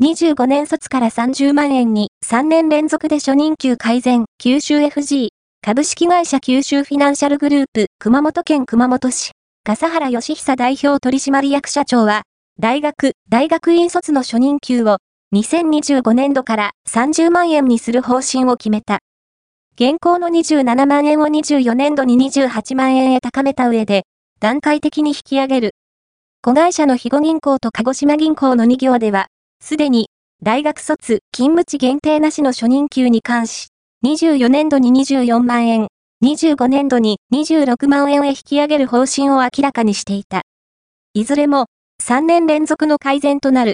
25年卒から30万円に3年連続で初任給改善、九州 FG、株式会社九州フィナンシャルグループ、熊本県熊本市、笠原義久代表取締役社長は、大学、大学院卒の初任給を2025年度から30万円にする方針を決めた。現行の27万円を24年度に28万円へ高めた上で、段階的に引き上げる。子会社の肥後銀行と鹿児島銀行の2行では、すでに、大学卒、勤務地限定なしの初任給に関し、24年度に24万円、25年度に26万円へ引き上げる方針を明らかにしていた。いずれも、3年連続の改善となる。